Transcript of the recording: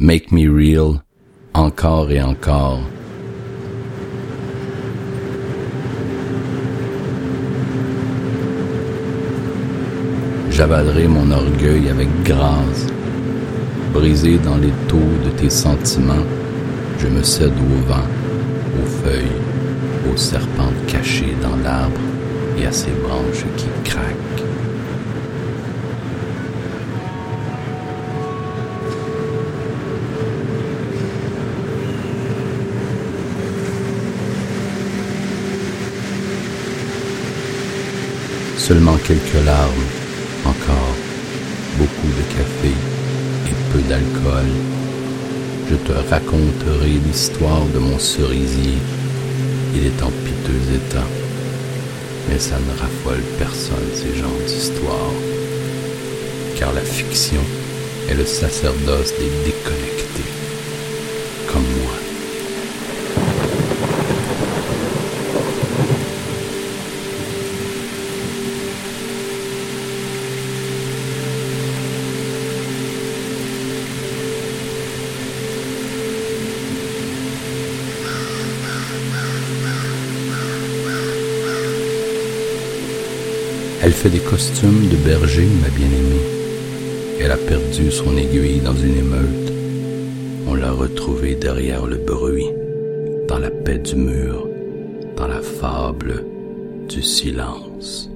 Make Me Real, encore et encore. J'avalerai mon orgueil avec grâce. Brisé dans les taux de tes sentiments, je me cède au vent, aux feuilles, aux serpents cachés dans l'arbre et à ses branches qui craquent. Seulement quelques larmes, encore, beaucoup de café et peu d'alcool. Je te raconterai l'histoire de mon cerisier. Il est en piteux état, mais ça ne raffole personne ces genres d'histoires, car la fiction est le sacerdoce des déconnectés, Elle fait des costumes de berger, ma bien-aimée. Elle a perdu son aiguille dans une émeute. On l'a retrouvée derrière le bruit, dans la paix du mur, dans la fable du silence.